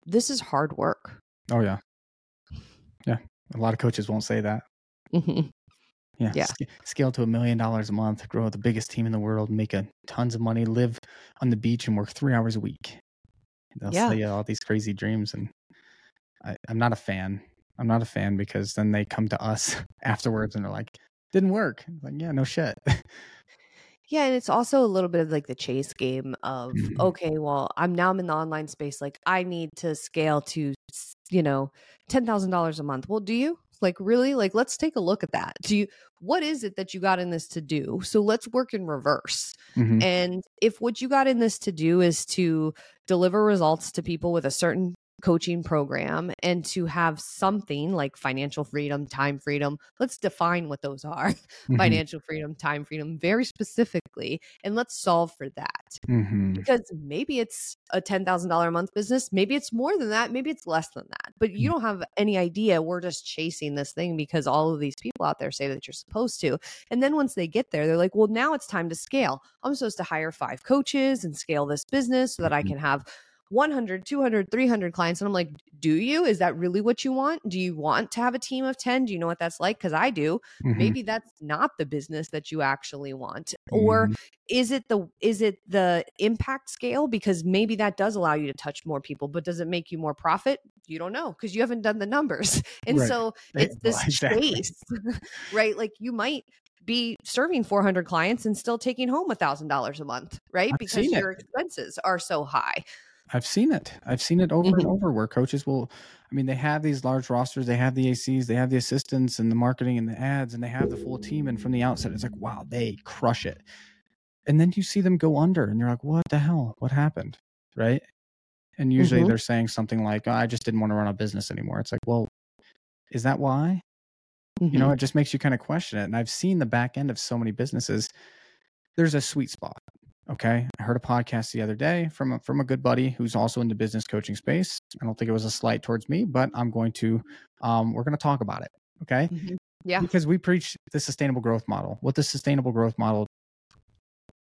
this is hard work. Oh yeah. Yeah. A lot of coaches won't say that. Mhm. Yeah. Yeah. sc- Scale to a million dollars a month, grow the biggest team in the world, make a tons of money, live on the beach and work three hours a week. They'll Yeah. sell you all these crazy dreams and I, I'm not a fan. I'm not a fan because then they come to us [laughs] afterwards and they're like, didn't work. Like, yeah, no shit. Yeah, and it's also a little bit of like the chase game of Mhm. okay, well, I'm now I'm in the online space. Like I need to scale to, you know, ten thousand dollars a month. Well, do you like really? Like, let's take a look at that. Do you? What is it that you got in this to do? So let's work in reverse. Mhm. And if what you got in this to do is to deliver results to people with a certain coaching program and to have something like financial freedom, time freedom, let's define what those are [laughs] Mhm. financial freedom, time freedom very specifically, and let's solve for that. Mhm. Because maybe it's a $10,000 a month business, maybe it's more than that, maybe it's less than that. But you don't have any idea. We're just chasing this thing because all of these people out there say that you're supposed to. And then once they get there, they're like, well, now it's time to scale. I'm supposed to hire five coaches and scale this business so that I Mhm. can have 100, 200, 300 clients. And I'm like, do you? Is that really what you want? Do you want to have a team of 10? Do you know what that's like? Because I do Mhm. maybe that's not the business that you actually want or Mhm. is it the is it the impact scale because maybe that does allow you to touch more people but does it make you more profit you don't know because you haven't done the numbers [laughs] and Right. so Eh, it's this [laughs] exactly. chase [laughs] right like you might be serving 400 clients and still taking home a thousand dollars a month right I've because it. your expenses are so high I've seen it. I've seen it over and Mhm. over where coaches will, I mean, they have these large rosters, they have the ACs, they have the assistants and the marketing and the ads, and they have the full team. And from the outset, it's like, wow, they crush it. And then you see them go under, and you're like, what the hell? What happened? Right. And usually Mhm. they're saying something like, I just didn't want to run a business anymore. It's like, well, is that why? You know, it just makes you kind of question it. And I've seen the back end of so many businesses. There's a sweet spot. Okay. I heard a podcast the other day from a, from a good buddy who's also in the business coaching space. I don't think it was a slight towards me, but I'm going to, um, we're going to talk about it. Okay. Mhm. yeah Because we preach the sustainable growth model. What the sustainable growth model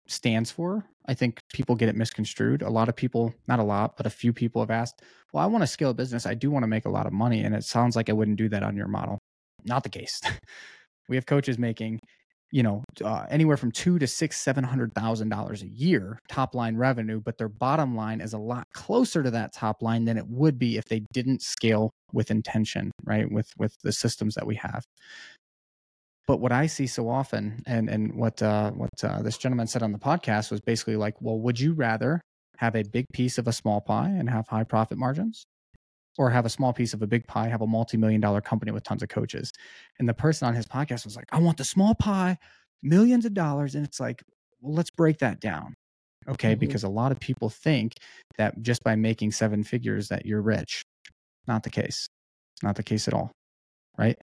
stands for, I think people get it misconstrued. A lot of people, not a lot, but a few people have asked, well, I want to scale a business. I do want to make a lot of money. And it sounds like I wouldn't do that on your model. Not the case. [laughs] we have coaches making, you know, uh, anywhere from two to six, seven hundred thousand dollars a year top line revenue, but their bottom line is a lot closer to that top line than it would be if they didn't scale with intention, right? With with the systems that we have. But what I see so often, and and what uh, what uh, this gentleman said on the podcast was basically like, well, would you rather have a big piece of a small pie and have high profit margins, or have a small piece of a big pie, have a multi-million dollar company with tons of coaches? And the person on his podcast was like, I want the small pie, millions of dollars, and it's like, well, let's break that down, okay? Mhm. Because a lot of people think that just by making seven figures that you're rich. Not the case. Not the case at all, right?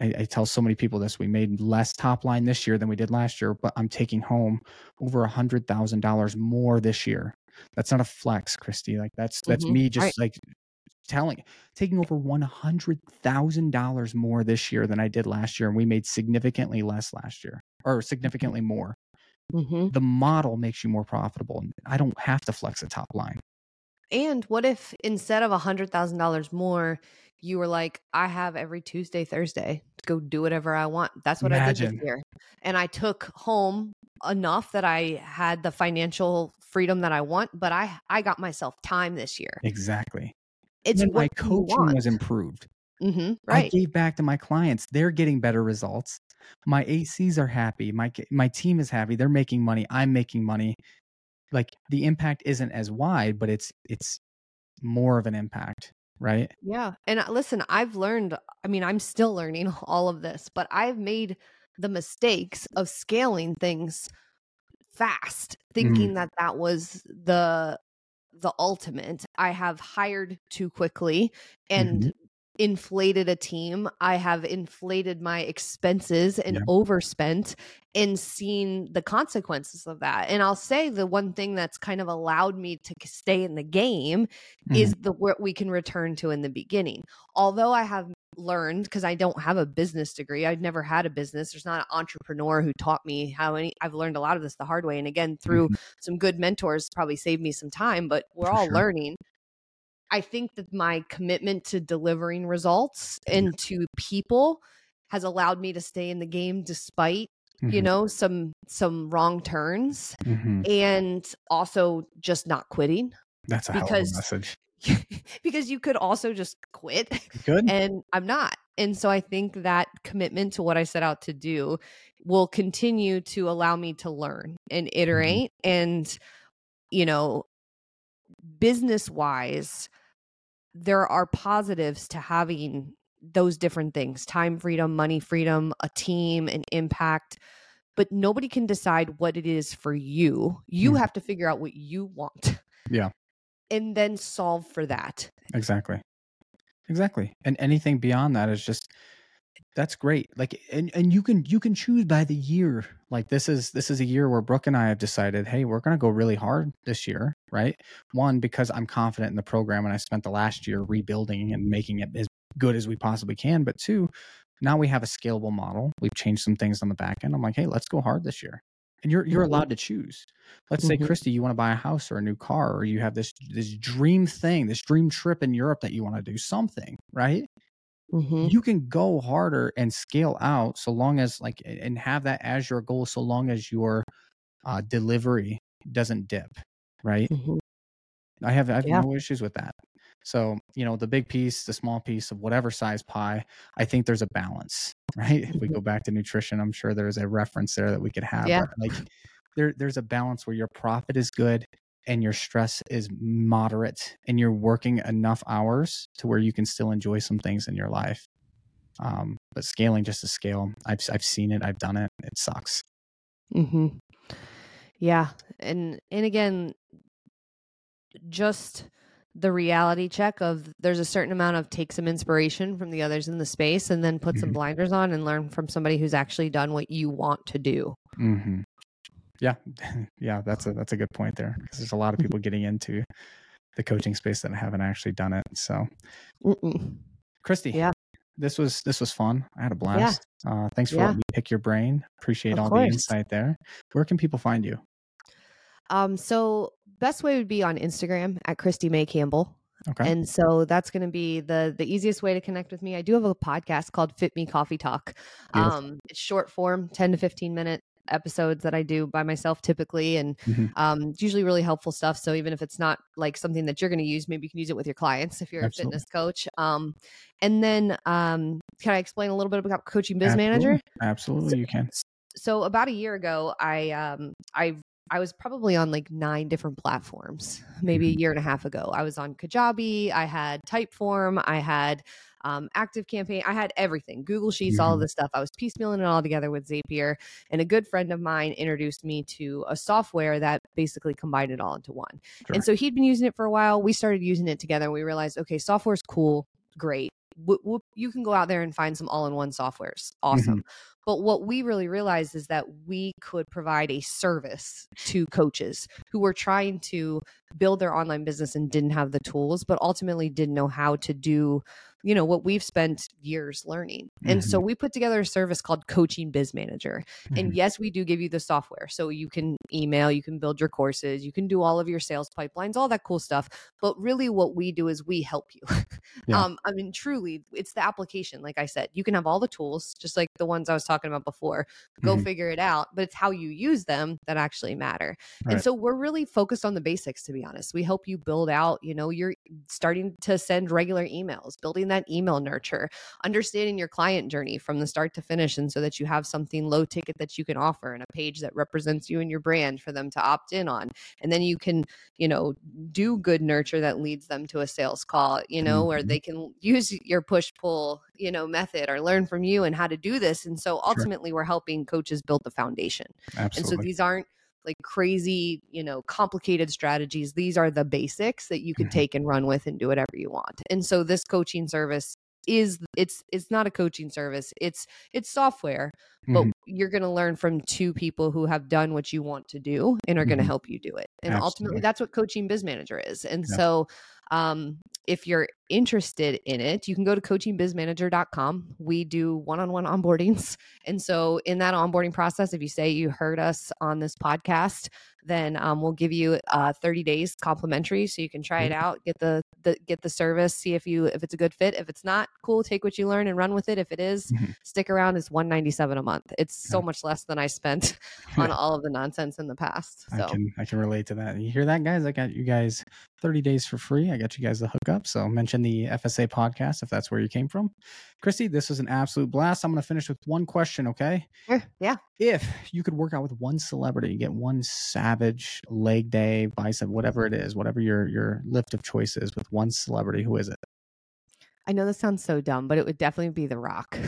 I, I tell so many people this. We made less top line this year than we did last year, but I'm taking home over a hundred thousand dollars more this year. That's not a flex, Christy. Like that's that's Mhm. me just Right. like telling taking over one hundred thousand dollars more this year than I did last year, and we made significantly less last year, or significantly more. hmm The model makes you more profitable. and I don't have to flex a top line. And what if instead of a hundred thousand dollars more, you were like, I have every Tuesday, Thursday to go do whatever I want. That's what I did Imagine. this year. And I took home enough that I had the financial freedom that I want, but I I got myself time this year. Exactly. It's and my coaching was improved. Mhm, I gave back to my clients. They're getting better results. My ACs are happy. My my team is happy. They're making money. I'm making money. Like the impact isn't as wide, but it's it's more of an impact, right? Yeah. And uh, listen, I've learned, I mean, I'm still learning [laughs] all of this, but I've made the mistakes of scaling things fast, thinking that that was the the ultimate. I have hired too quickly and mm-hmm. inflated a team. I have inflated my expenses and Yeah. overspent and seen the consequences of that. And I'll say the one thing that's kind of allowed me to stay in the game mm-hmm. is the what we can return to in the beginning. Although I have learned because I don't have a business degree, I've never had a business. There's not an entrepreneur who taught me how any. I've learned a lot of this the hard way, and again through some good mentors, probably saved me some time. But we're For all sure. learning. I think that my commitment to delivering results and to people has allowed me to stay in the game despite you Mhm. know some some wrong turns Mhm. and also just not quitting that's a hell of a because- message. [laughs] because you could also just quit. Good. And I'm not. And so I think that commitment to what I set out to do will continue to allow me to learn and Mm-hmm. iterate. And, you know, business wise, there are positives to having those different things time freedom, money freedom, a team, an impact. But nobody can decide what it is for you. You Mhm. have to figure out what you want. Yeah. And then solve for that. Exactly. Exactly. And anything beyond that is just that's great. Like and and you can you can choose by the year. Like this is this is a year where Brooke and I have decided, hey, we're going to go really hard this year, right? One because I'm confident in the program and I spent the last year rebuilding and making it as good as we possibly can, but two, now we have a scalable model. We've changed some things on the back end. I'm like, "Hey, let's go hard this year." And you're you're Mhm. allowed to choose. Let's say Mhm. Christy, you want to buy a house or a new car or you have this this dream thing, this dream trip in Europe that you want to do something, right? Mm-hmm. you can go harder and scale out so long as like and have that as your goal so long as your uh, delivery doesn't dip right Mm-hmm. i have i have Yeah. no issues with that so you know the big piece the small piece of whatever size pie i think there's a balance [laughs] right if we Mhm. go back to nutrition i'm sure there's a reference there that we could have Yeah. like there there's a balance where your profit is good and your stress is moderate and you're working enough hours to where you can still enjoy some things in your life um, but scaling just to scale I've, I've seen it i've done it it sucks Mm-hmm. Yeah, and and again, just the reality check of there's a certain amount of take some inspiration from the others in the space, and then put some Mhm. blinders on and learn from somebody who's actually done what you want to do. hmm yeah [laughs] yeah that's a that's a good point there because there's a lot of Mm-hmm. people getting into the coaching space that haven't actually done it so Mm-mm. christy Yeah. this was this was fun i had a blast uh, thanks for Yeah. letting me pick your brain appreciate Of all course. the insight there where can people find you Um, so best way would be on Instagram at Christy May Campbell. okay And so that's going to be the the easiest way to connect with me. I do have a podcast called Fit Me Coffee Talk. Beautiful. Um, it's short form, 10 to 15 minute episodes that I do by myself typically and Mhm. um it's usually really helpful stuff so even if it's not like something that you're going to use maybe you can use it with your clients if you're Absolutely. a fitness coach um and then um can I explain a little bit about coaching biz Absolutely. manager absolutely you can so about a year ago i um i i was probably on like nine different platforms maybe a Mhm. year and a half ago i was on kajabi i had typeform i had um, active campaign i had everything google sheets all of Mhm. this stuff i was piecemealing it all together with zapier and a good friend of mine introduced me to a software that basically combined it all into one Sure. and so he'd been using it for a while we started using it together and we realized okay software's cool great Whoop, whoop, you can go out there and find some all-in-one softwares. Mm-hmm. Awesome. But what we really realized is that we could provide a service to coaches who were trying to build their online business and didn't have the tools, but ultimately didn't know how to do, you know, what we've spent years learning. And so we put together a service called Coaching Biz Manager. And Mhm. yes, we do give you the software. So you can email, you can build your courses, you can do all of your sales pipelines, all that cool stuff. But really, what we do is we help you. [laughs] Yeah. Um, I mean, truly, it's the application. Like I said, you can have all the tools, just like the ones I was talking about before. Go Mhm. figure it out. But it's how you use them that actually matter. And Right. so we're really focused on the basics, to be honest. We help you build out, you know, you're starting to send regular emails, building that email nurture, understanding your client journey from the start to finish. And so that you have something low ticket that you can offer and a page that represents you and your brand for them to opt in on. And then you can, you know, do good nurture that leads them to a sales call, you know, where Mhm. they can use your push pull, you know, method or learn from you and how to do this. And so ultimately, we're helping coaches build the foundation. And so these aren't like crazy, you know, complicated strategies. These are the basics that you can Mhm. take and run with and do whatever you want. And so this coaching service is it's it's not a coaching service. It's it's software, but Mhm. you're going to learn from two people who have done what you want to do and are going to help you do it. And Absolutely. ultimately that's what coaching biz manager is. And Yeah. so um if you're interested in it, you can go to coachingbizmanager.com. We do one on one onboardings. [laughs] And so, in that onboarding process, if you say you heard us on this podcast, then um, we'll give you uh, 30 days complimentary so you can try it out get the, the get the service see if you if it's a good fit. If it's not cool take what you learn and run with it. If it is, mm-hmm. stick around it's 197 a month. It's so much less than i spent [laughs] on [laughs] all of the nonsense in the past so. i can i can relate to that. You hear that guys? I got you guys 30 days for free. I got you guys the hookup so mention the fsa podcast if that's where you came from christy this was an absolute blast i'm going to finish with one question okay sure. yeah if you could work out with one celebrity get one savage leg day bicep whatever it is whatever your your lift of choice is with one celebrity who is it I know this sounds so dumb, but it would definitely be The Rock.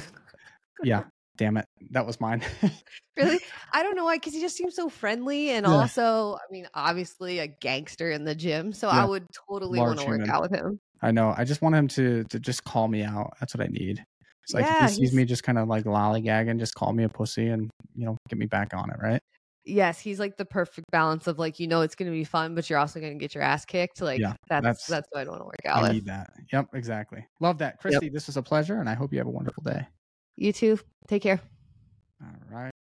yeah. [laughs] Damn it. That was mine. [laughs] really? I don't know why, because he just seems so friendly and yeah. also, I mean, obviously a gangster in the gym. So yeah. I would totally want to work out with him. I know. I just want him to to just call me out. That's what I need. It's like yeah, if he sees me just kind of like lollygagging, just call me a pussy and you know get me back on it, right? Yes, he's like the perfect balance of like you know it's going to be fun, but you're also going to get your ass kicked. Like yeah, that's that's, that's what I want to work out. I with. need that. Yep, exactly. Love that, Christy. Yep. This was a pleasure, and I hope you have a wonderful day. You too. Take care. All right.